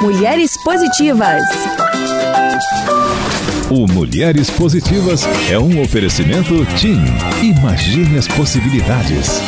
Mulheres Positivas. O Mulheres Positivas é um oferecimento TIM. Imagine as possibilidades.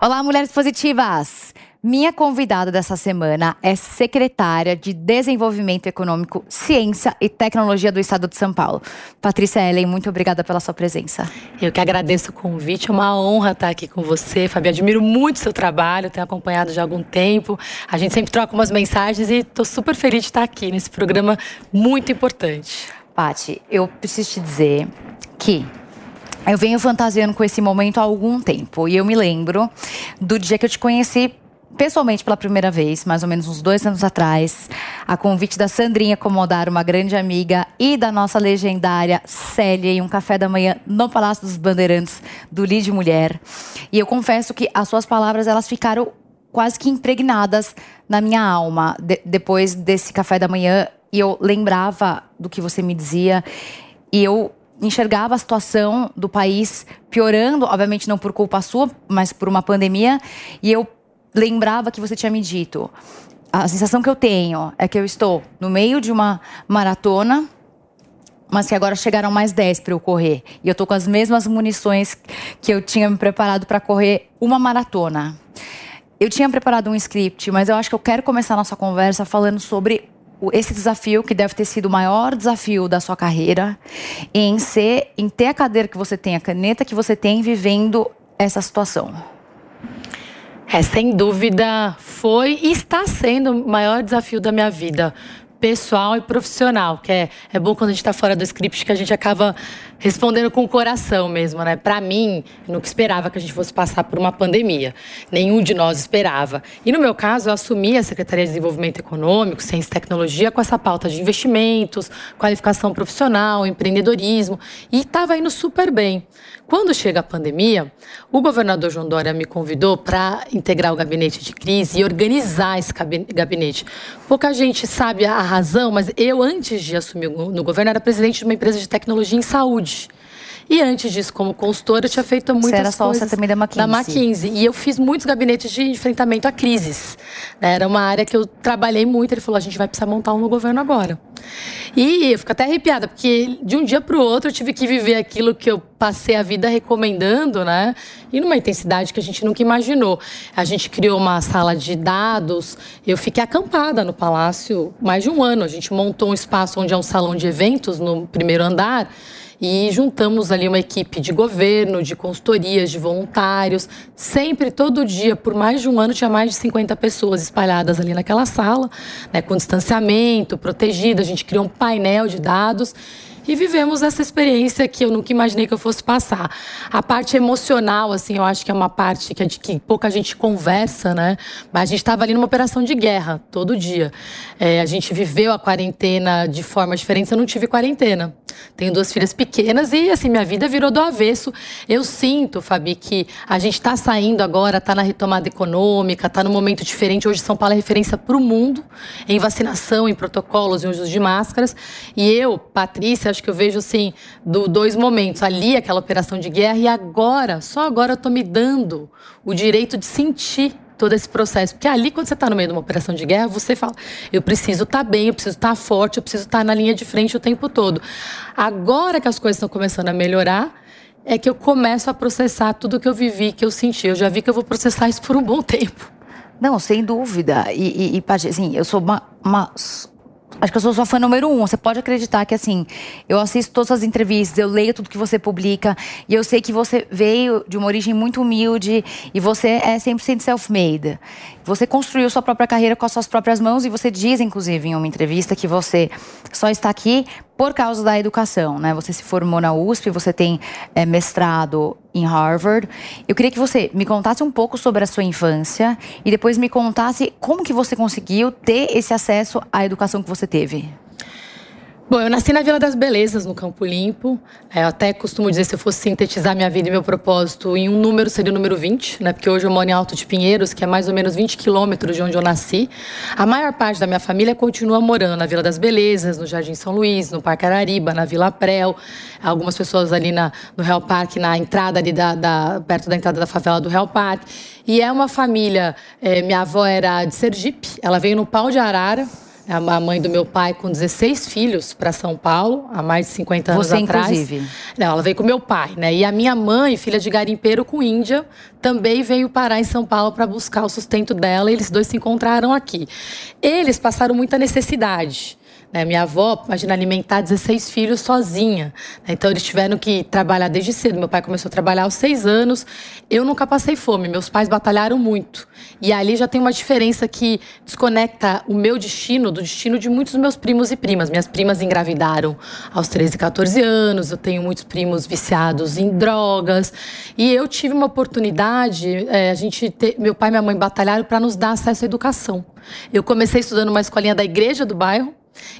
Olá, Mulheres Positivas. Minha convidada dessa semana é secretária de Desenvolvimento Econômico, Ciência e Tecnologia do Estado de São Paulo. Patrícia Ellen, muito obrigada pela sua presença. Eu que agradeço o convite, é uma honra estar aqui com você, Fabi. Admiro muito o seu trabalho, tenho acompanhado já há algum tempo. A gente sempre troca umas mensagens e estou super feliz de estar aqui nesse programa muito importante. Pati, eu preciso te dizer que eu venho fantasiando com esse momento há algum tempo. E eu me lembro do dia que eu te conheci pessoalmente pela primeira vez, mais ou menos uns dois anos atrás, a convite da Sandrinha acomodar uma grande amiga e da nossa legendária Célia em um café da manhã no Palácio dos Bandeirantes do Lide Mulher. E eu confesso que as suas palavras elas ficaram quase que impregnadas na minha alma de, depois desse café da manhã e eu lembrava do que você me dizia e eu enxergava a situação do país piorando, obviamente não por culpa sua, mas por uma pandemia, e eu lembrava que você tinha me dito. A sensação que eu tenho é que eu estou no meio de uma maratona, mas que agora chegaram mais 10 para eu correr. E eu estou com as mesmas munições que eu tinha me preparado para correr uma maratona. Eu tinha preparado um script, mas eu acho que eu quero começar a nossa conversa falando sobre esse desafio que deve ter sido o maior desafio da sua carreira em ser, em ter a cadeira que você tem, a caneta que você tem, vivendo essa situação. É, sem dúvida, foi e está sendo o maior desafio da minha vida pessoal e profissional, que é, é bom quando a gente está fora do script que a gente acaba respondendo com o coração mesmo, né? Para mim, nunca esperava que a gente fosse passar por uma pandemia. Nenhum de nós esperava. E no meu caso, eu assumi a Secretaria de Desenvolvimento Econômico, Ciência e Tecnologia com essa pauta de investimentos, qualificação profissional, empreendedorismo e estava indo super bem. Quando chega a pandemia, o governador João Dória me convidou para integrar o gabinete de crise e organizar esse gabinete. Pouca gente sabe a razão, mas eu, antes de assumir no governo, era presidente de uma empresa de tecnologia em saúde. E antes disso, como consultora, eu tinha feito muitas Você era coisas também da McKinsey. Da McKinsey. E eu fiz muitos gabinetes de enfrentamento a crises. Né? Era uma área que eu trabalhei muito. Ele falou, a gente vai precisar montar um no governo agora. E eu fico até arrepiada, porque de um dia para o outro eu tive que viver aquilo que eu passei a vida recomendando, né? E numa intensidade que a gente nunca imaginou. A gente criou uma sala de dados, eu fiquei acampada no palácio mais de um ano. A gente montou um espaço onde é um salão de eventos no primeiro andar e juntamos ali uma equipe de governo, de consultorias, de voluntários. Sempre, todo dia, por mais de um ano, tinha mais de 50 pessoas espalhadas ali naquela sala, né, com distanciamento, protegida. A gente criou um painel de dados e vivemos essa experiência que eu nunca imaginei que eu fosse passar. A parte emocional, assim, eu acho que é uma parte que, que pouca gente conversa, né? Mas a gente estava ali numa operação de guerra todo dia. É, a gente viveu a quarentena de forma diferente. Eu não tive quarentena. Tenho duas filhas pequenas e, assim, minha vida virou do avesso. Eu sinto, Fabi, que a gente está saindo agora, está na retomada econômica, está num momento diferente. Hoje São Paulo é referência para o mundo em vacinação, em protocolos, em uso de máscaras. E eu, Patrícia, acho que eu vejo assim, do dois momentos. Ali, aquela operação de guerra, e agora, só agora eu estou me dando o direito de sentir todo esse processo. Porque ali, quando você está no meio de uma operação de guerra, você fala: eu preciso estar tá bem, eu preciso estar tá forte, eu preciso estar tá na linha de frente o tempo todo. Agora que as coisas estão começando a melhorar, é que eu começo a processar tudo que eu vivi, que eu senti. Eu já vi que eu vou processar isso por um bom tempo. Não, sem dúvida. E, e, e assim, eu sou uma, uma Acho que eu sou sua fã número um. Você pode acreditar que, assim, eu assisto todas as entrevistas, eu leio tudo que você publica, e eu sei que você veio de uma origem muito humilde e você é 100% self-made. Você construiu sua própria carreira com as suas próprias mãos e você diz, inclusive, em uma entrevista, que você só está aqui por causa da educação, né? Você se formou na USP, você tem é, mestrado em Harvard. Eu queria que você me contasse um pouco sobre a sua infância e depois me contasse como que você conseguiu ter esse acesso à educação que você teve. Bom, eu nasci na Vila das Belezas, no Campo Limpo. É, eu até costumo dizer, se eu fosse sintetizar minha vida e meu propósito em um número, seria o número 20, né? Porque hoje eu moro em Alto de Pinheiros, que é mais ou menos 20 quilômetros de onde eu nasci. A maior parte da minha família continua morando na Vila das Belezas, no Jardim São Luís, no Parque Arariba, na Vila Prel. Algumas pessoas ali na, no Real Parque, na entrada ali da, da, perto da entrada da favela do Real Parque. E é uma família, é, minha avó era de Sergipe, ela veio no Pau de Arara, a mãe do meu pai com 16 filhos para São Paulo, há mais de 50 anos Você, atrás. inclusive. Não, ela veio com meu pai, né? E a minha mãe, filha de garimpeiro com Índia, também veio parar em São Paulo para buscar o sustento dela. E eles dois se encontraram aqui. Eles passaram muita necessidade. Né? Minha avó, imagina, alimentar 16 filhos sozinha. Né? Então, eles tiveram que trabalhar desde cedo. Meu pai começou a trabalhar aos seis anos. Eu nunca passei fome. Meus pais batalharam muito. E ali já tem uma diferença que desconecta o meu destino do destino de muitos dos meus primos e primas. Minhas primas engravidaram aos 13, 14 anos. Eu tenho muitos primos viciados em drogas. E eu tive uma oportunidade. É, a gente te... meu pai e minha mãe batalharam para nos dar acesso à educação. Eu comecei estudando uma escolinha da igreja do bairro.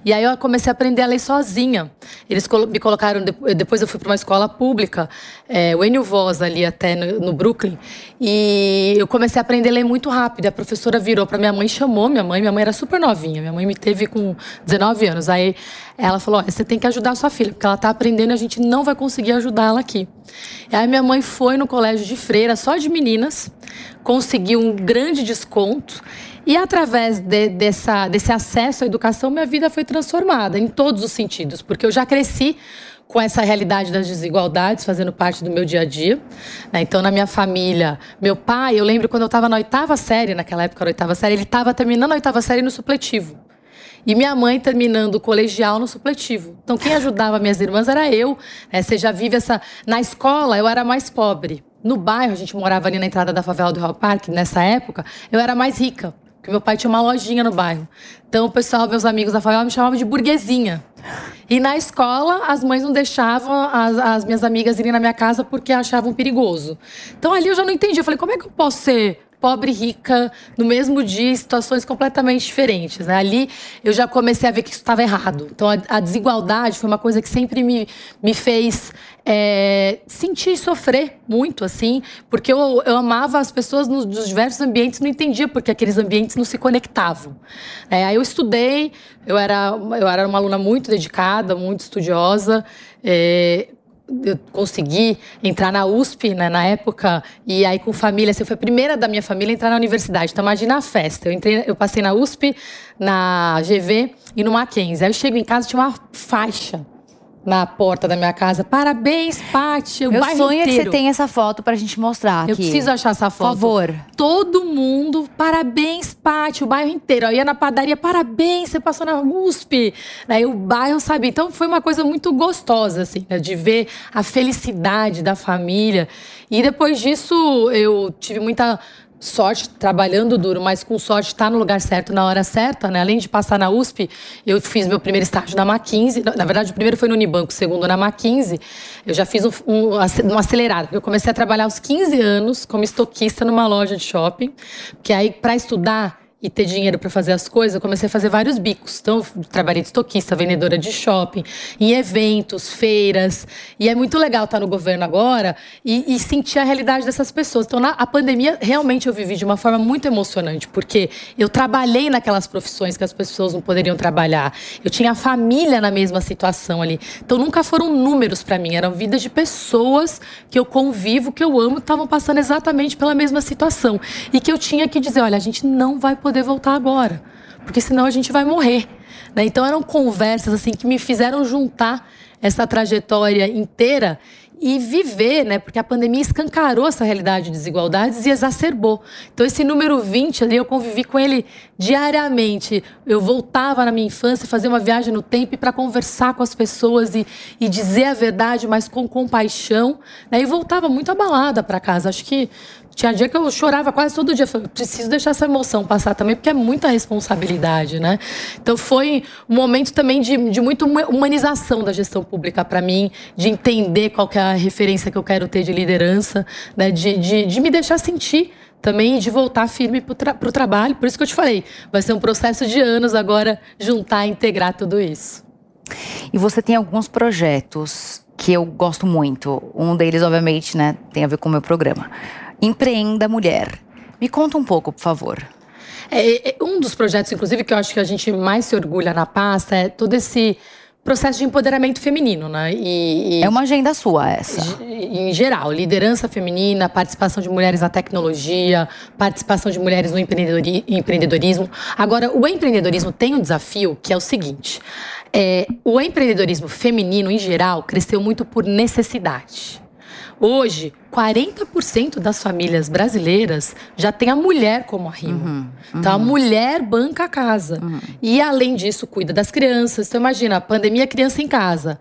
E aí eu comecei a aprender a ler sozinha. Eles me colocaram, depois eu fui para uma escola pública, é, o Enio Voz ali até no, no, Brooklyn, e eu comecei a aprender a ler muito rápido. A professora virou para minha mãe, chamou minha mãe, minha mãe era super novinha, minha mãe me teve com 19 anos. Aí ela falou, você tem que ajudar a sua filha, porque ela está aprendendo e a gente não vai conseguir ajudar ela aqui. E aí minha mãe foi no colégio de freira, só de meninas, conseguiu um grande desconto, e através de, dessa, desse acesso à educação, minha vida foi transformada em todos os sentidos, porque eu já cresci com essa realidade das desigualdades fazendo parte do meu dia a dia. Né? Então, na minha família, meu pai, eu lembro quando eu estava na oitava série, naquela época, na oitava série, ele estava terminando a oitava série no supletivo. E minha mãe terminando o colegial no supletivo. Então, quem ajudava minhas irmãs era eu. Né? Você já vive essa. Na escola, eu era mais pobre. No bairro, a gente morava ali na entrada da favela do Real Parque, nessa época, eu era mais rica. Porque meu pai tinha uma lojinha no bairro. Então, o pessoal, meus amigos da favela me chamavam de burguesinha. E na escola, as mães não deixavam as, as, minhas amigas irem na minha casa porque achavam perigoso. Então, ali eu já não entendi. Eu falei, como é que eu posso ser pobre e rica no mesmo dia em situações completamente diferentes. Né? Ali eu já comecei a ver que isso estava errado. Então a, a, desigualdade foi uma coisa que sempre me, me fez é, sentir e sofrer muito, assim, porque eu, eu amava as pessoas nos, nos diversos ambientes, não entendia porque aqueles ambientes não se conectavam. É, aí eu estudei, eu era, eu era uma aluna muito dedicada, muito estudiosa. É, eu consegui entrar na USP né, na época e aí com família, assim, eu fui a primeira da minha família a entrar na universidade. Então imagina a festa. Eu entrei, eu passei na USP, na GV e no Mackenzie. Aí eu chego em casa tinha uma faixa na porta da minha casa. Parabéns, Paty. Meu sonho inteiro. é que você tenha essa foto pra gente mostrar. Eu preciso achar essa foto. Por favor. Todo mundo, parabéns, Paty. O bairro inteiro. Eu ia na padaria, parabéns, você passou na USP. Aí o bairro sabia. Então foi uma coisa muito gostosa, assim, né, de ver a felicidade da família. E depois disso, eu tive muita sorte, trabalhando duro, mas com sorte estar tá no lugar certo na hora certa, né? Além de passar na USP, eu fiz meu primeiro estágio na Mackenzie. Na verdade, o primeiro foi no Unibanco, o segundo na Mackenzie. Eu já fiz um, um, um acelerado, porque eu comecei a trabalhar aos 15 anos como estoquista numa loja de shopping, que aí para estudar e ter dinheiro para fazer as coisas, eu comecei a fazer vários bicos. Então, trabalhei de estoquista, vendedora de shopping, em eventos, feiras. E é muito legal estar no governo agora e, e sentir a realidade dessas pessoas. Então, na a pandemia, realmente eu vivi de uma forma muito emocionante, porque eu trabalhei naquelas profissões que as pessoas não poderiam trabalhar. Eu tinha família na mesma situação ali. Então, nunca foram números para mim, eram vidas de pessoas que eu convivo, que eu amo, que estavam passando exatamente pela mesma situação. E que eu tinha que dizer: olha, a gente não vai poder poder voltar agora, porque senão a gente vai morrer. Né? Então eram conversas assim que me fizeram juntar essa trajetória inteira e viver, né? Porque a pandemia escancarou essa realidade de desigualdades e exacerbou. Então, esse número 20 ali, eu convivi com ele diariamente. Eu voltava na minha infância, fazia uma viagem no tempo para conversar com as pessoas e, e dizer a verdade, mas com compaixão. Né? E voltava muito abalada para casa. Acho que tinha dia que eu chorava quase todo dia. Falei, preciso deixar essa emoção passar também, porque é muita responsabilidade, né? Então foi um momento também de, de muita humanização da gestão pública para mim, de entender qual é a referência que eu quero ter de liderança, né? de, de, de me deixar sentir também de voltar firme para o tra trabalho. Por isso que eu te falei, vai ser um processo de anos agora juntar integrar tudo isso. E você tem alguns projetos que eu gosto muito. Um deles, obviamente, né, tem a ver com o meu programa. Empreenda Mulher. Me conta um pouco, por favor. É, é, um dos projetos, inclusive, que eu acho que a gente mais se orgulha na pasta é todo esse processo de empoderamento feminino, né? E, e, é uma agenda sua essa. Em geral, liderança feminina, participação de mulheres na tecnologia, participação de mulheres no empreendedorismo. Agora, o empreendedorismo tem um desafio que é o seguinte: é, o empreendedorismo feminino, em geral, cresceu muito por necessidade. Hoje, 40% das famílias brasileiras já tem a mulher como arrimo. Uhum, uhum. Então, a mulher banca a casa. Uhum. E, além disso, cuida das crianças. Então, imagina, a pandemia, criança em casa.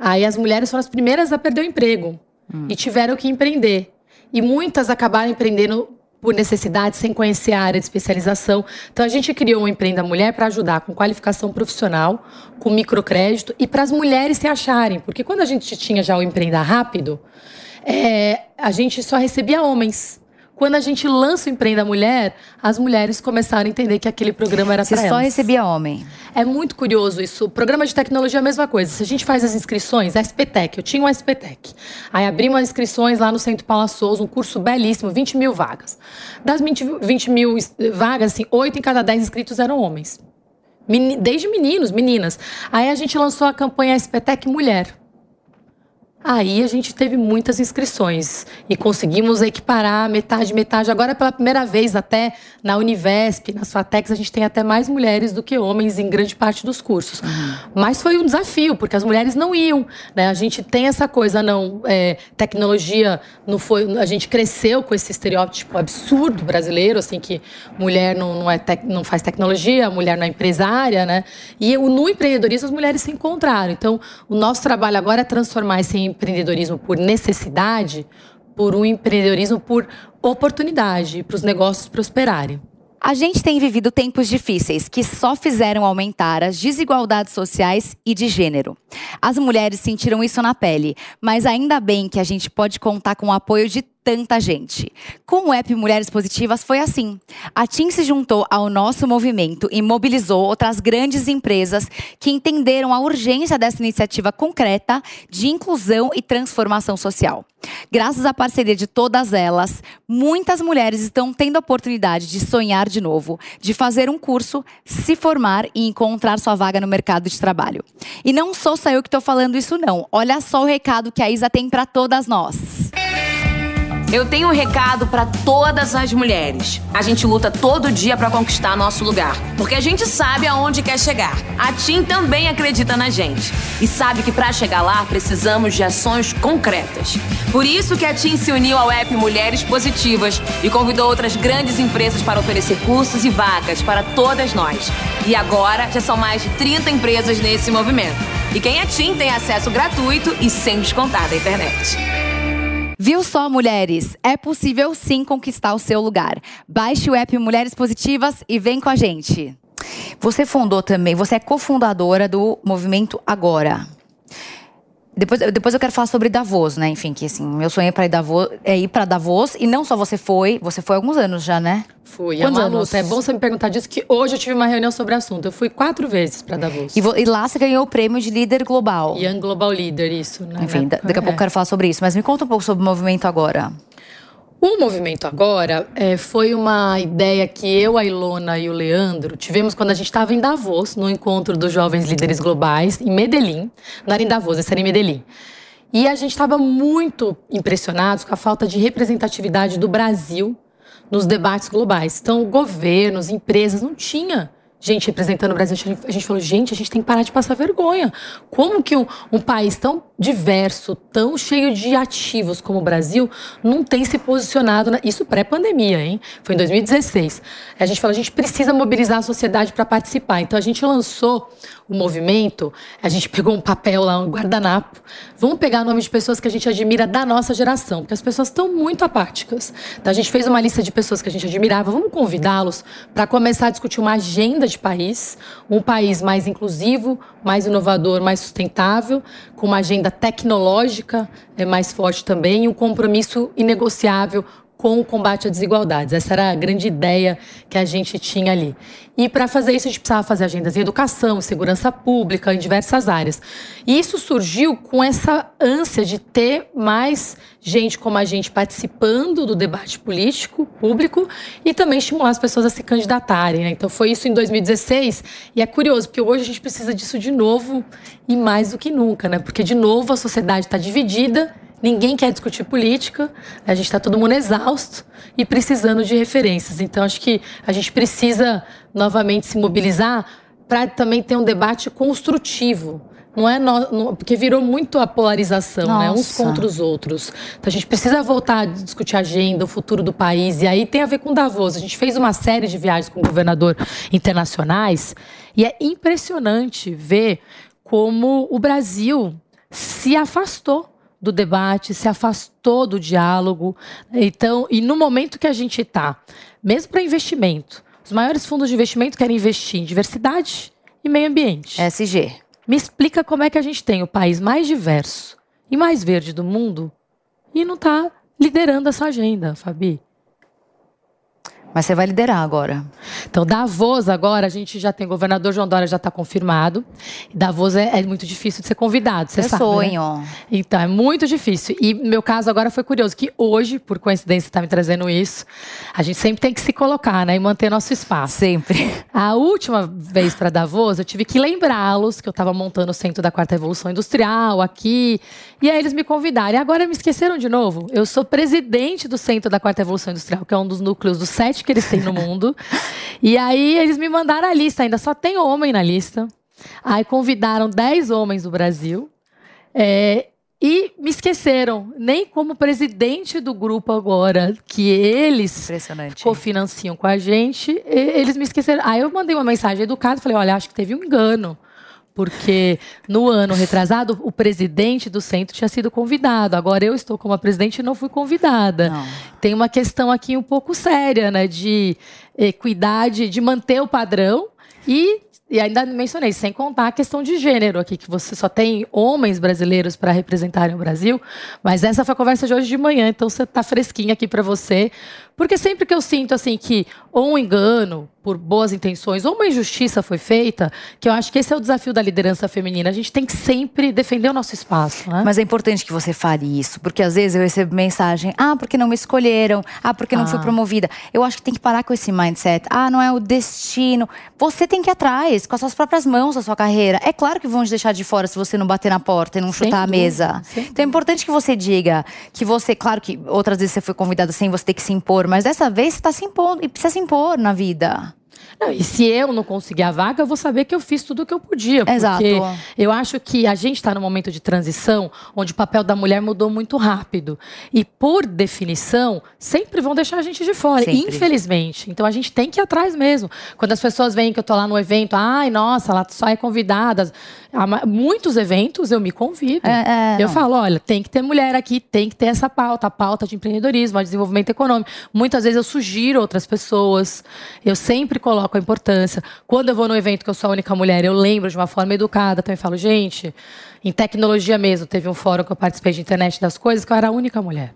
Aí as mulheres foram as primeiras a perder o emprego. Uhum. E tiveram que empreender. E muitas acabaram empreendendo por necessidade, sem conhecer a área de especialização. Então, a gente criou um Empreenda Mulher para ajudar com qualificação profissional, com microcrédito e para as mulheres se acharem. Porque quando a gente tinha já o Empreenda Rápido, é, a gente só recebia homens. Quando a gente lança o Empreenda Mulher, as mulheres começaram a entender que aquele programa era para elas. Você só recebia homem. É muito curioso isso. O programa de tecnologia é a mesma coisa. Se a gente faz as inscrições, a SPTEC, eu tinha um SPTEC. Aí abrimos as inscrições lá no Centro Paula Souza, um curso belíssimo, 20 mil vagas. Das 20, 20 mil vagas, assim, 8 em cada 10 inscritos eram homens. Desde meninos, meninas. Aí a gente lançou a campanha SPTEC Mulher. Aí a gente teve muitas inscrições e conseguimos equiparar metade, metade. Agora, pela primeira vez, até na Univesp, nas FATECs, a gente tem até mais mulheres do que homens em grande parte dos cursos. Mas foi um desafio, porque as mulheres não iam. Né? A gente tem essa coisa, não, é, tecnologia não foi. A gente cresceu com esse estereótipo absurdo brasileiro, assim, que mulher não, não, é tec, não faz tecnologia, mulher não é empresária, né? E no empreendedorismo as mulheres se encontraram. Então, o nosso trabalho agora é transformar esse empreendedorismo por necessidade por um empreendedorismo por oportunidade, para os negócios prosperarem. A gente tem vivido tempos difíceis que só fizeram aumentar as desigualdades sociais e de gênero. As mulheres sentiram isso na pele, mas ainda bem que a gente pode contar com o apoio de tanta gente. Com o app Mulheres Positivas foi assim. A TIM se juntou ao nosso movimento e mobilizou outras grandes empresas que entenderam a urgência dessa iniciativa concreta de inclusão e transformação social. Graças à parceria de todas elas, muitas mulheres estão tendo a oportunidade de sonhar de novo, de fazer um curso, se formar e encontrar sua vaga no mercado de trabalho. E não sou só eu que estou falando isso não. Olha só o recado que a Isa tem para todas nós. Eu tenho um recado para todas as mulheres. A gente luta todo dia para conquistar nosso lugar, porque a gente sabe aonde quer chegar. A TIM também acredita na gente e sabe que para chegar lá precisamos de ações concretas. Por isso que a TIM se uniu ao app Mulheres Positivas e convidou outras grandes empresas para oferecer cursos e vagas para todas nós. E agora já são mais de 30 empresas nesse movimento. E quem é TIM tem acesso gratuito e sem descontar da internet. Viu só, mulheres? É possível sim conquistar o seu lugar. Baixe o app Mulheres Positivas e vem com a gente. Você fundou também, você é cofundadora do movimento Agora. Depois, depois eu quero falar sobre Davos, né? Enfim, que assim, meu sonho é, pra ir, Davos, é ir pra Davos. E não só você foi, você foi há alguns anos já, né? Fui. Quantos é uma anos? luta. É bom você me perguntar disso, que hoje eu tive uma reunião sobre o assunto. Eu fui quatro vezes pra Davos. E, e lá você ganhou o prêmio de líder global. Young Global Leader, isso. Né? Enfim, daqui a pouco eu quero falar sobre isso. Mas me conta um pouco sobre o movimento agora. O movimento agora é, foi uma ideia que eu, a Ilona e o Leandro tivemos quando a gente estava em Davos, no encontro dos jovens líderes globais, em Medellín. Não era em Davos, esse era em Medellín. E a gente estava muito impressionados com a falta de representatividade do Brasil nos debates globais. Então, governos, empresas, não tinha gente representando o Brasil. A gente falou, gente, a gente tem que parar de passar vergonha. Como que um, um país tão diverso, tão cheio de ativos como o Brasil, não tem se posicionado, na, isso pré-pandemia, hein? Foi em 2016. A gente falou, a gente precisa mobilizar a sociedade para participar. Então a gente lançou o movimento, a gente pegou um papel lá, um guardanapo. Vamos pegar nome de pessoas que a gente admira da nossa geração, porque as pessoas estão muito apáticas. Então a gente fez uma lista de pessoas que a gente admirava, vamos convidá-los para começar a discutir uma agenda de país, um país mais inclusivo, mais inovador, mais sustentável, com uma agenda tecnológica é mais forte também, um compromisso inegociável com o combate à desigualdades. Essa era a grande ideia que a gente tinha ali. E para fazer isso, a gente precisava fazer agendas em educação, segurança pública, em diversas áreas. E isso surgiu com essa ânsia de ter mais gente como a gente participando do debate político, público, e também estimular as pessoas a se candidatarem. Né? Então foi isso em 2016, e é curioso, porque hoje a gente precisa disso de novo e mais do que nunca, né? Porque, de novo, a sociedade está dividida Ninguém quer discutir política, a gente está todo mundo exausto e precisando de referências. Então, acho que a gente precisa novamente se mobilizar para também ter um debate construtivo. Não é no, no, porque virou muito a polarização, né? Uns contra os outros. Então a gente precisa voltar a discutir a agenda, o futuro do país. E aí tem a ver com Davos. A gente fez uma série de viagens com o governador internacionais e é impressionante ver como o Brasil se afastou do debate, se afastou do diálogo. Então, e no momento que a gente está, mesmo para investimento, os maiores fundos de investimento querem investir em diversidade e meio ambiente. SG. Me explica como é que a gente tem o país mais diverso e mais verde do mundo e não está liderando essa agenda, Fabi. Mas você vai liderar agora. Então, Davos agora, a gente já tem, o governador João Dória já está confirmado. Davos é, é, muito difícil de ser convidado, você é sabe. sonho. Né? Então, é muito difícil. E meu caso agora foi curioso, que hoje, por coincidência, está me trazendo isso, a gente sempre tem que se colocar, né? E manter nosso espaço. Sempre. A última vez para Davos, eu tive que lembrá-los que eu estava montando o Centro da Quarta Revolução Industrial aqui. E aí eles me convidaram. E agora me esqueceram de novo. Eu sou presidente do Centro da Quarta Revolução Industrial, que é um dos núcleos dos sete que eles têm no mundo. e aí eles me mandaram a lista, ainda só tem homem na lista. Aí convidaram dez homens do Brasil. É, e me esqueceram, nem como presidente do grupo agora, que eles cofinanciam com a gente, eles me esqueceram. Aí eu mandei uma mensagem educada, falei, olha, acho que teve um engano porque no ano retrasado o presidente do centro tinha sido convidado. Agora eu estou como a presidente e não fui convidada. Não. Tem uma questão aqui um pouco séria, né, de equidade, de manter o padrão e e ainda mencionei, sem contar a questão de gênero aqui, que você só tem homens brasileiros para representarem o Brasil. Mas essa foi a conversa de hoje de manhã, então você está fresquinha aqui para você. Porque sempre que eu sinto assim que ou um engano por boas intenções ou uma injustiça foi feita, que eu acho que esse é o desafio da liderança feminina. A gente tem que sempre defender o nosso espaço. Né? Mas é importante que você fale isso, porque às vezes eu recebo mensagem: ah, porque não me escolheram, ah, porque não ah. fui promovida. Eu acho que tem que parar com esse mindset: ah, não é o destino. Você tem que ir atrás, com as suas próprias mãos, a sua carreira. É claro que vão te deixar de fora se você não bater na porta e não sem chutar dúvida, a mesa. Então é importante que você diga que você, claro que outras vezes você foi convidada sem você ter que se impor, mas dessa vez você está se impondo e precisa se impor na vida. Não, e se eu não conseguir a vaga, eu vou saber que eu fiz tudo o que eu podia. Exato. Porque eu acho que a gente está num momento de transição onde o papel da mulher mudou muito rápido. E, por definição, sempre vão deixar a gente de fora, sempre. infelizmente. Então a gente tem que ir atrás mesmo. Quando as pessoas veem que eu estou lá no evento, ai, nossa, ela só é convidada. Muitos eventos eu me convido. É, é, eu não. falo, olha, tem que ter mulher aqui, tem que ter essa pauta, a pauta de empreendedorismo, de desenvolvimento econômico. Muitas vezes eu sugiro outras pessoas. Eu sempre coloco a importância. Quando eu vou no evento que eu sou a única mulher, eu lembro de uma forma educada, também falo, gente, em tecnologia mesmo, teve um fórum que eu participei de internet das coisas que eu era a única mulher.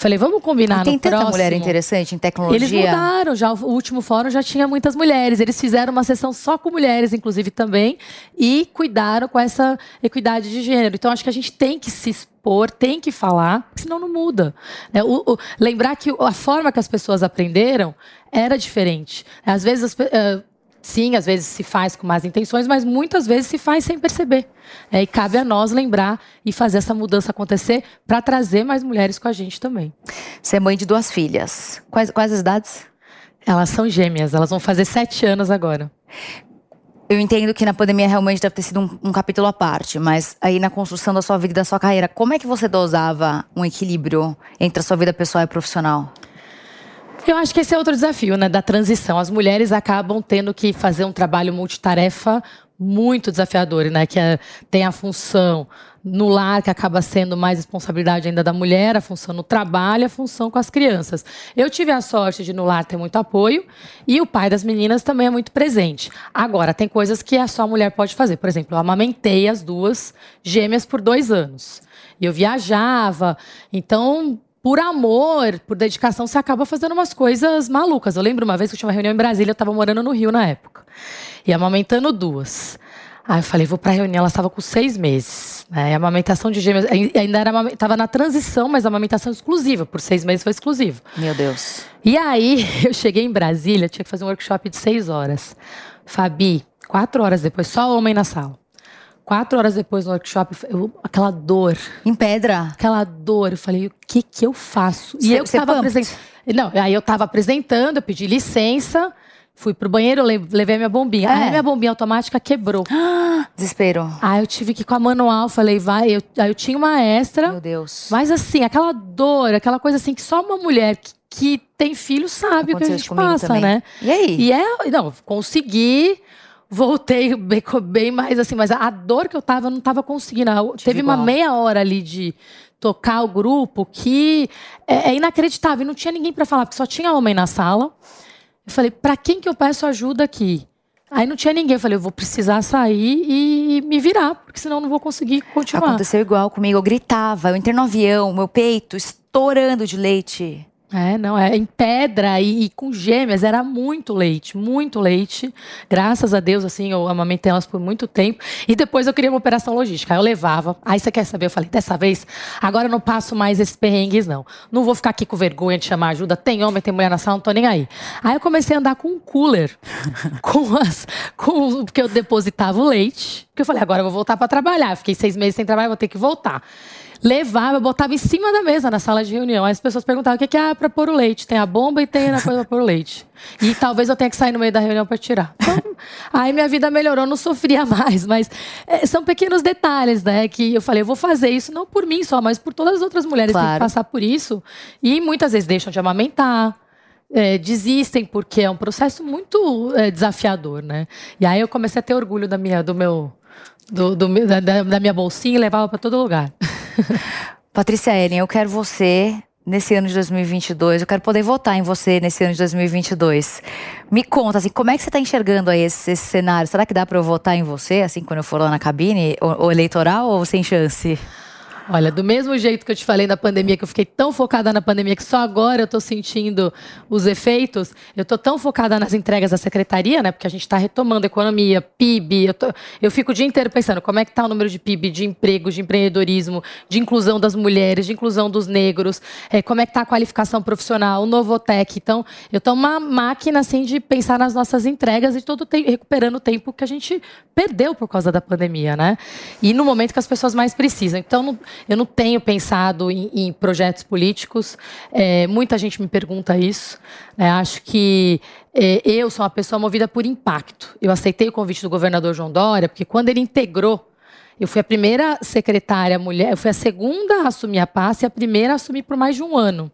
Falei, vamos combinar ah, tem no tanta próximo. mulher interessante em tecnologia. Eles mudaram, já o último fórum já tinha muitas mulheres. Eles fizeram uma sessão só com mulheres, inclusive também, e cuidaram com essa equidade de gênero. Então acho que a gente tem que se expor, tem que falar, senão não muda. É, o, o, lembrar que a forma que as pessoas aprenderam era diferente. Às vezes uh, sim, às vezes se faz com más intenções, mas muitas vezes se faz sem perceber. É, e cabe a nós lembrar e fazer essa mudança acontecer para trazer mais mulheres com a gente também. Você é mãe de duas filhas. Quais, quais as idades? Elas são gêmeas, elas vão fazer sete anos agora. Eu entendo que na pandemia realmente deve ter sido um, um, capítulo à parte, mas aí na construção da sua vida e da sua carreira, como é que você dosava um equilíbrio entre a sua vida pessoal e profissional? Eu acho que esse é outro desafio, né, da transição. As mulheres acabam tendo que fazer um trabalho multitarefa muito desafiador, né, que é, tem a função no lar, que acaba sendo mais responsabilidade ainda da mulher, a função no trabalho, a função com as crianças. Eu tive a sorte de no lar ter muito apoio e o pai das meninas também é muito presente. Agora, tem coisas que só a mulher pode fazer. Por exemplo, eu amamentei as duas gêmeas por dois anos. E eu viajava. Então, por amor, por dedicação, você acaba fazendo umas coisas malucas. Eu lembro uma vez que eu tinha uma reunião em Brasília, eu estava morando no Rio na época. E amamentando duas. Aí eu falei, vou para a reunião, ela estava com seis meses. Né? A amamentação de gêmeas ainda era estava na transição, mas a amamentação exclusiva, por seis meses foi exclusivo. Meu Deus. E aí eu cheguei em Brasília, tinha que fazer um workshop de seis horas. Fabi, quatro horas depois, só homem na sala. Quatro horas depois no workshop, eu, aquela dor. Em pedra? Aquela dor. Eu falei, o que que eu faço? E eu estava apresentando. Não, aí eu estava apresentando, eu pedi licença. Fui pro banheiro, levei minha bombinha. É. Aí minha bombinha automática quebrou. Desespero. Aí eu tive que ir com a manual, falei, vai. Eu, aí eu tinha uma extra. Meu Deus. Mas assim, aquela dor, aquela coisa assim que só uma mulher que, que tem filho sabe o que a gente passa, também. né? E aí? E é, não, consegui voltei bem, bem, mais assim, mas a dor que eu tava, eu não tava conseguindo. Teve igual. uma meia hora ali de tocar o grupo que é, é inacreditável. E não tinha ninguém para falar, porque só tinha homem na sala. Eu falei, para quem que eu peço ajuda aqui? Aí não tinha ninguém. Eu falei, eu vou precisar sair e me virar, porque senão eu não vou conseguir continuar. Aconteceu igual comigo. Eu gritava, eu entrei no avião, meu peito estourando de leite. É, não, é em pedra e, e, com gêmeas, era muito leite, muito leite. Graças a Deus, assim, eu amamentei elas por muito tempo. E depois eu queria uma operação logística. Aí eu levava. Aí você quer saber? Eu falei, dessa vez, agora eu não passo mais esses perrengues, não. Não vou ficar aqui com vergonha de chamar ajuda. Tem homem, tem mulher na sala, não tô nem aí. Aí eu comecei a andar com um cooler, com as. Com, porque eu depositava o leite. Porque eu falei, agora eu vou voltar para trabalhar. Fiquei seis meses sem trabalhar, vou ter que voltar levava, botava em cima da mesa na sala de reunião. Aí as pessoas perguntavam o que, que é para pôr o leite. Tem a bomba e tem a coisa para pôr o leite. E talvez eu tenha que sair no meio da reunião para tirar. Então, aí minha vida melhorou, não sofria mais. Mas é, são pequenos detalhes, né? Que eu falei, eu vou fazer isso não por mim só, mas por todas as outras mulheres claro. que têm que passar por isso. E muitas vezes deixam de amamentar. É, desistem porque é um processo muito é, desafiador, né? E aí eu comecei a ter orgulho da minha, do meu, do, do da, da minha bolsinha e levava para todo lugar. Patrícia Ellen, eu quero você nesse ano de 2022, eu quero poder votar em você nesse ano de 2022. Me conta, assim, como é que você está enxergando aí esse, esse, cenário? Será que dá para eu votar em você, assim, quando eu for lá na cabine, ou, ou eleitoral, ou sem chance? Olha, do mesmo jeito que eu te falei da pandemia, que eu fiquei tão focada na pandemia que só agora eu estou sentindo os efeitos, eu estou tão focada nas entregas da secretaria, né? Porque a gente está retomando economia, PIB. Eu, tô, eu fico o dia inteiro pensando como é que está o número de PIB, de empregos, de empreendedorismo, de inclusão das mulheres, de inclusão dos negros, é, como é que está a qualificação profissional, o Novotec. Então, eu estou uma máquina assim de pensar nas nossas entregas e todo recuperando o tempo que a gente perdeu por causa da pandemia, né? E no momento que as pessoas mais precisam. Então, não, eu não tenho pensado em, em projetos políticos. É, muita gente me pergunta isso. É, acho que é, eu sou uma pessoa movida por impacto. Eu aceitei o convite do governador João Dória, porque quando ele integrou eu fui a primeira secretária mulher, eu fui a segunda a assumir a pasta e a primeira a assumir por mais de um ano.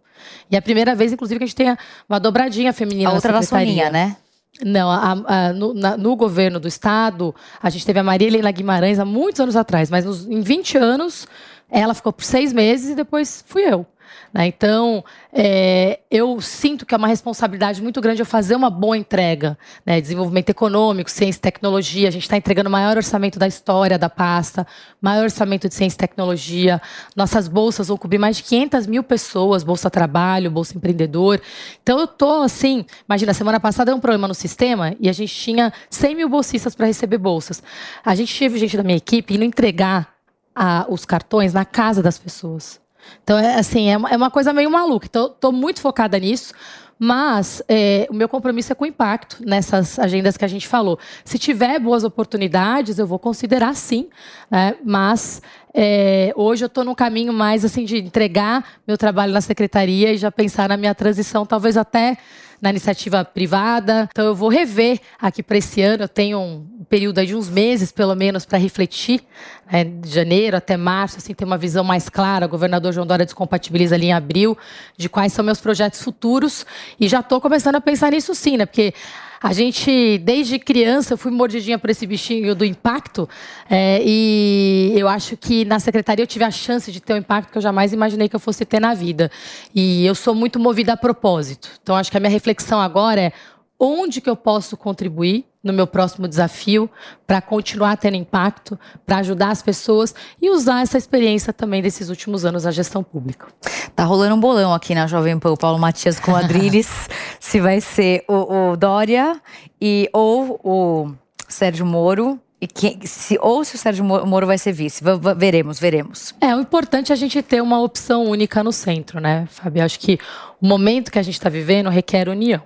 E é a primeira vez, inclusive, que a gente tem uma dobradinha feminina a outra na secretaria. né? Não, a, a, no, na, no, governo do estado, a gente teve a Maria Helena Guimarães há muitos anos atrás, mas nos, em 20 anos ela ficou por seis meses e depois fui eu. Né? Então, é, eu sinto que é uma responsabilidade muito grande eu fazer uma boa entrega. Né? Desenvolvimento econômico, ciência e tecnologia. A gente está entregando o maior orçamento da história da pasta, maior orçamento de ciência e tecnologia. Nossas bolsas vão cobrir mais de 500 mil pessoas, Bolsa Trabalho, Bolsa Empreendedor. Então, eu estou assim, imagina, semana passada deu um problema no sistema e a gente tinha 100 mil bolsistas para receber bolsas. A gente teve gente da minha equipe indo entregar a, os cartões na casa das pessoas. Então, é assim, é uma, é uma coisa meio maluca. Então, estou muito focada nisso. Mas é, o meu compromisso é com o impacto nessas agendas que a gente falou. Se tiver boas oportunidades, eu vou considerar sim. Né? Mas é, hoje eu estou num caminho mais assim de entregar meu trabalho na secretaria e já pensar na minha transição, talvez até na iniciativa privada. Então eu vou rever aqui para esse ano. Eu tenho um período de uns meses, pelo menos, para refletir, né, de janeiro até março, assim, ter uma visão mais clara. O governador João Dória descompatibiliza ali em abril de quais são meus projetos futuros. E já estou começando a pensar nisso sim, né? Porque a gente, desde criança, eu fui mordidinha por esse bichinho do impacto. É, e eu acho que na secretaria eu tive a chance de ter um impacto que eu jamais imaginei que eu fosse ter na vida. E eu sou muito movida a propósito. Então, acho que a minha reflexão agora é onde que eu posso contribuir no meu próximo desafio para continuar tendo impacto, para ajudar as pessoas e usar essa experiência também desses últimos anos na gestão pública. Tá rolando um bolão aqui na Jovem Pan, o Paulo Matias com Adriles, se vai ser o, o Dória e ou o Sérgio Moro e que, se, ou se o Sérgio Moro vai ser vice. V veremos, veremos. É, o importante é a gente ter uma opção única no centro, né, Fábio? Acho que o momento que a gente está vivendo requer união.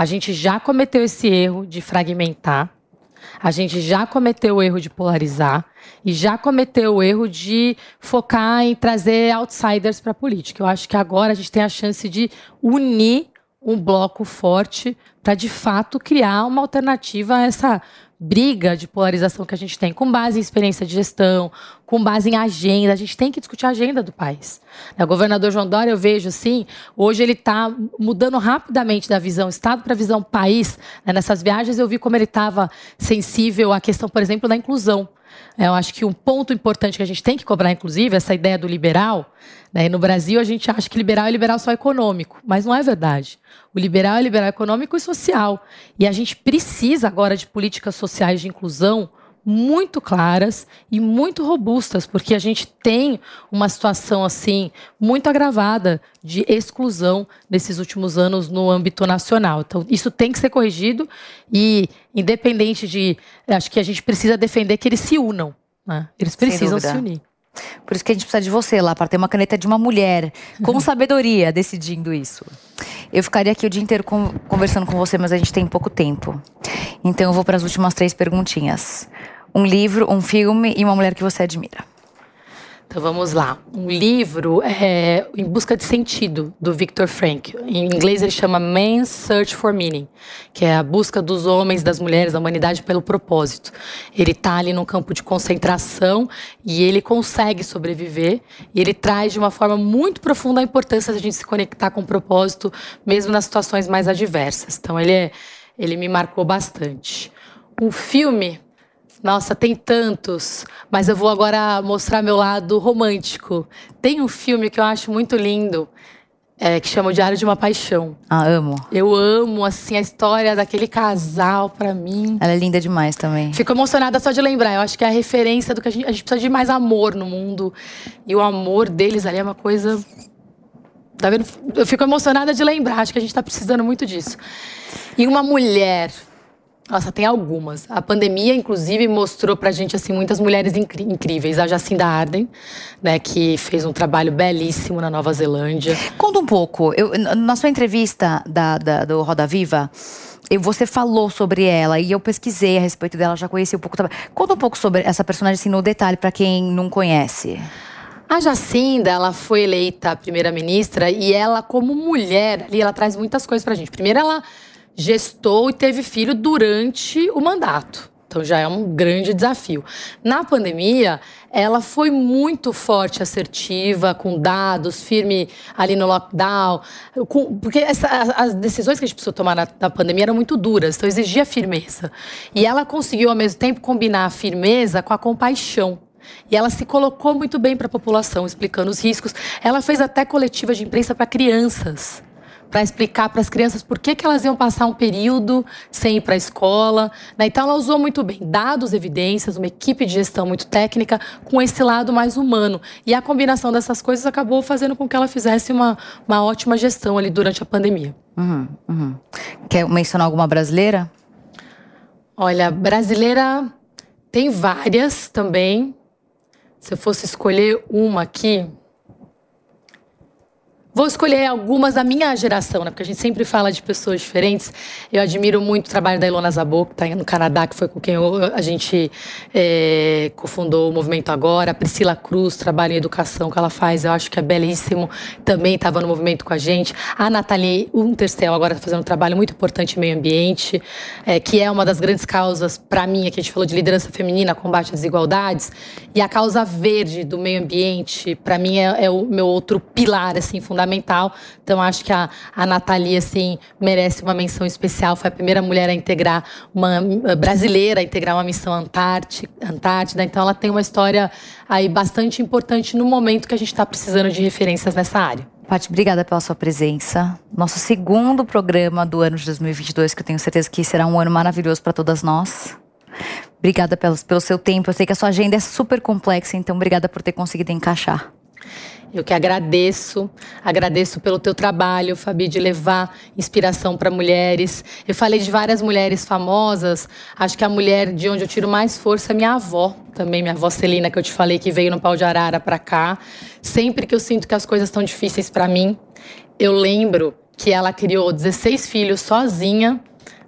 A gente já cometeu esse erro de fragmentar, a gente já cometeu o erro de polarizar e já cometeu o erro de focar em trazer outsiders para a política. Eu acho que agora a gente tem a chance de unir um bloco forte para de fato criar uma alternativa a essa briga de polarização que a gente tem, com base em experiência de gestão, com base em agenda. A gente tem que discutir a agenda do país. O governador João Dória, eu vejo assim, hoje ele está mudando rapidamente da visão Estado para a visão país. Né? Nessas viagens eu vi como ele estava sensível à questão, por exemplo, da inclusão. É, eu acho que um ponto importante que a gente tem que cobrar, inclusive, essa ideia do liberal. Né? No Brasil, a gente acha que liberal é liberal só econômico, mas não é verdade. O liberal é liberal econômico e social. E a gente precisa agora de políticas sociais de inclusão muito claras e muito robustas, porque a gente tem uma situação assim muito agravada de exclusão nesses últimos anos no âmbito nacional. Então, isso tem que ser corrigido e independente de, acho que a gente precisa defender que eles se unam, né? Eles precisam se unir. Por isso que a gente precisa de você lá, para ter uma caneta de uma mulher, com sabedoria, decidindo isso. Eu ficaria aqui o dia inteiro conversando com você, mas a gente tem pouco tempo. Então eu vou para as últimas três perguntinhas. Um livro, um filme e uma mulher que você admira. Então vamos lá. Um livro é Em Busca de Sentido, do Viktor Frankl. Em inglês ele chama Man's Search for Meaning, que é a busca dos homens, das mulheres, da humanidade pelo propósito. Ele está ali num campo de concentração e ele consegue sobreviver. E ele traz de uma forma muito profunda a importância de a gente se conectar com o propósito, mesmo nas situações mais adversas. Então ele, é, ele me marcou bastante. Um filme nossa, tem tantos, mas eu vou agora mostrar meu lado romântico. Tem um filme que eu acho muito lindo, é, que chama O Diário de uma Paixão. Ah, amo. Eu amo, assim, a história daquele casal, para mim. Ela é linda demais também. Fico emocionada só de lembrar. Eu acho que é a referência do que a gente, a gente precisa de mais amor no mundo. E o amor deles ali é uma coisa. Tá vendo? Eu fico emocionada de lembrar. Acho que a gente tá precisando muito disso. E uma mulher nossa, tem algumas. A pandemia, inclusive, mostrou pra gente assim muitas mulheres incríveis. A Jacinda Arden, né, que fez um trabalho belíssimo na Nova Zelândia. Conta um pouco. Eu, na sua entrevista da, da, do Roda Viva, você falou sobre ela e eu pesquisei a respeito dela, já conheci um pouco também. Conta um pouco sobre essa personagem assim, no detalhe, para quem não conhece. A Jacinda, ela foi eleita primeira-ministra e ela, como mulher, ali, ela traz muitas coisas pra gente. Primeiro, ela gestou e teve filho durante o mandato. Então já é um grande desafio. Na pandemia, ela foi muito forte, assertiva, com dados, firme ali no lockdown. Com, porque essa, as decisões que a gente precisou tomar na, na, pandemia eram muito duras, então exigia firmeza. E ela conseguiu, ao mesmo tempo, combinar a firmeza com a compaixão. E ela se colocou muito bem para a população, explicando os riscos. Ela fez até coletiva de imprensa para crianças para explicar para as crianças por que, que elas iam passar um período sem ir para a escola. Né? Então, ela usou muito bem dados, evidências, uma equipe de gestão muito técnica, com esse lado mais humano. E a combinação dessas coisas acabou fazendo com que ela fizesse uma, uma ótima gestão ali durante a pandemia. Uhum, uhum. Quer mencionar alguma brasileira? Olha, brasileira tem várias também. Se eu fosse escolher uma aqui, Vou escolher algumas da minha geração, né? Porque a gente sempre fala de pessoas diferentes. Eu admiro muito o trabalho da Ilona Zabot, que está no Canadá, que foi com quem eu, a gente é, cofundou o Movimento Agora. A Priscila Cruz, trabalho em educação que ela faz, eu acho que é belíssimo. Também estava no movimento com a gente. A Nathalie Unterstel agora está fazendo um trabalho muito importante em meio ambiente, é, que é uma das grandes causas, para mim, aqui a gente falou de liderança feminina, combate às desigualdades. E a causa verde do meio ambiente, para mim, é, é o meu outro pilar, assim, fundamental fundamental. Então, acho que a, a Nathalie, assim, merece uma menção especial. Foi a primeira mulher a integrar, uma brasileira a integrar uma missão Antártida. Então, ela tem uma história aí bastante importante no momento que a gente está precisando de referências nessa área. Paty, obrigada pela sua presença. Nosso segundo programa do ano de 2022, que eu tenho certeza que será um ano maravilhoso para todas nós. Obrigada pelo, pelo seu tempo. Eu sei que a sua agenda é super complexa, então obrigada por ter conseguido encaixar. Eu que agradeço, agradeço pelo teu trabalho, Fabi, de levar inspiração para mulheres. Eu falei de várias mulheres famosas. Acho que a mulher de onde eu tiro mais força é minha avó, também minha avó Celina, que eu te falei que veio no pau de arara para cá. Sempre que eu sinto que as coisas estão difíceis para mim, eu lembro que ela criou 16 filhos sozinha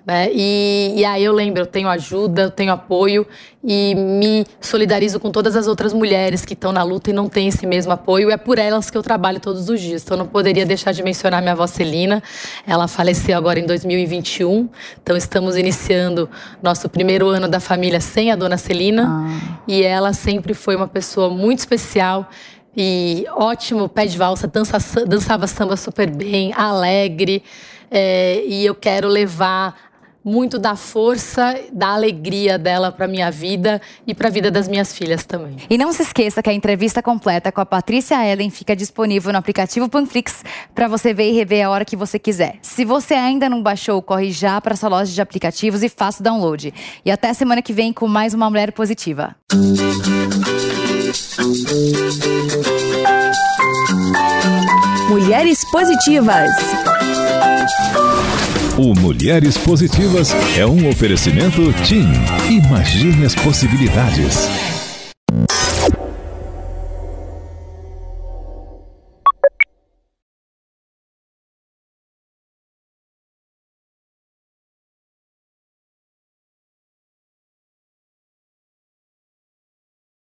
né? E, e aí eu lembro, eu tenho ajuda, eu tenho apoio e me solidarizo com todas as outras mulheres que estão na luta e não têm esse mesmo apoio. É por elas que eu trabalho todos os dias. Então, eu não poderia deixar de mencionar minha avó Celina. Ela faleceu agora em 2021. Então, estamos iniciando nosso primeiro ano da família sem a dona Celina. Ah. E ela sempre foi uma pessoa muito especial e ótimo pé de valsa, dança, dançava samba super bem, alegre. É, e eu quero levar muito da força, da alegria dela para minha vida e para a vida das minhas filhas também. E não se esqueça que a entrevista completa com a Patrícia Ellen fica disponível no aplicativo Panflix para você ver e rever a hora que você quiser. Se você ainda não baixou, corre já para sua loja de aplicativos e faça o download. E até semana que vem com mais uma mulher positiva. Mulheres positivas. O Mulheres Positivas é um oferecimento TIM. Imagine as possibilidades.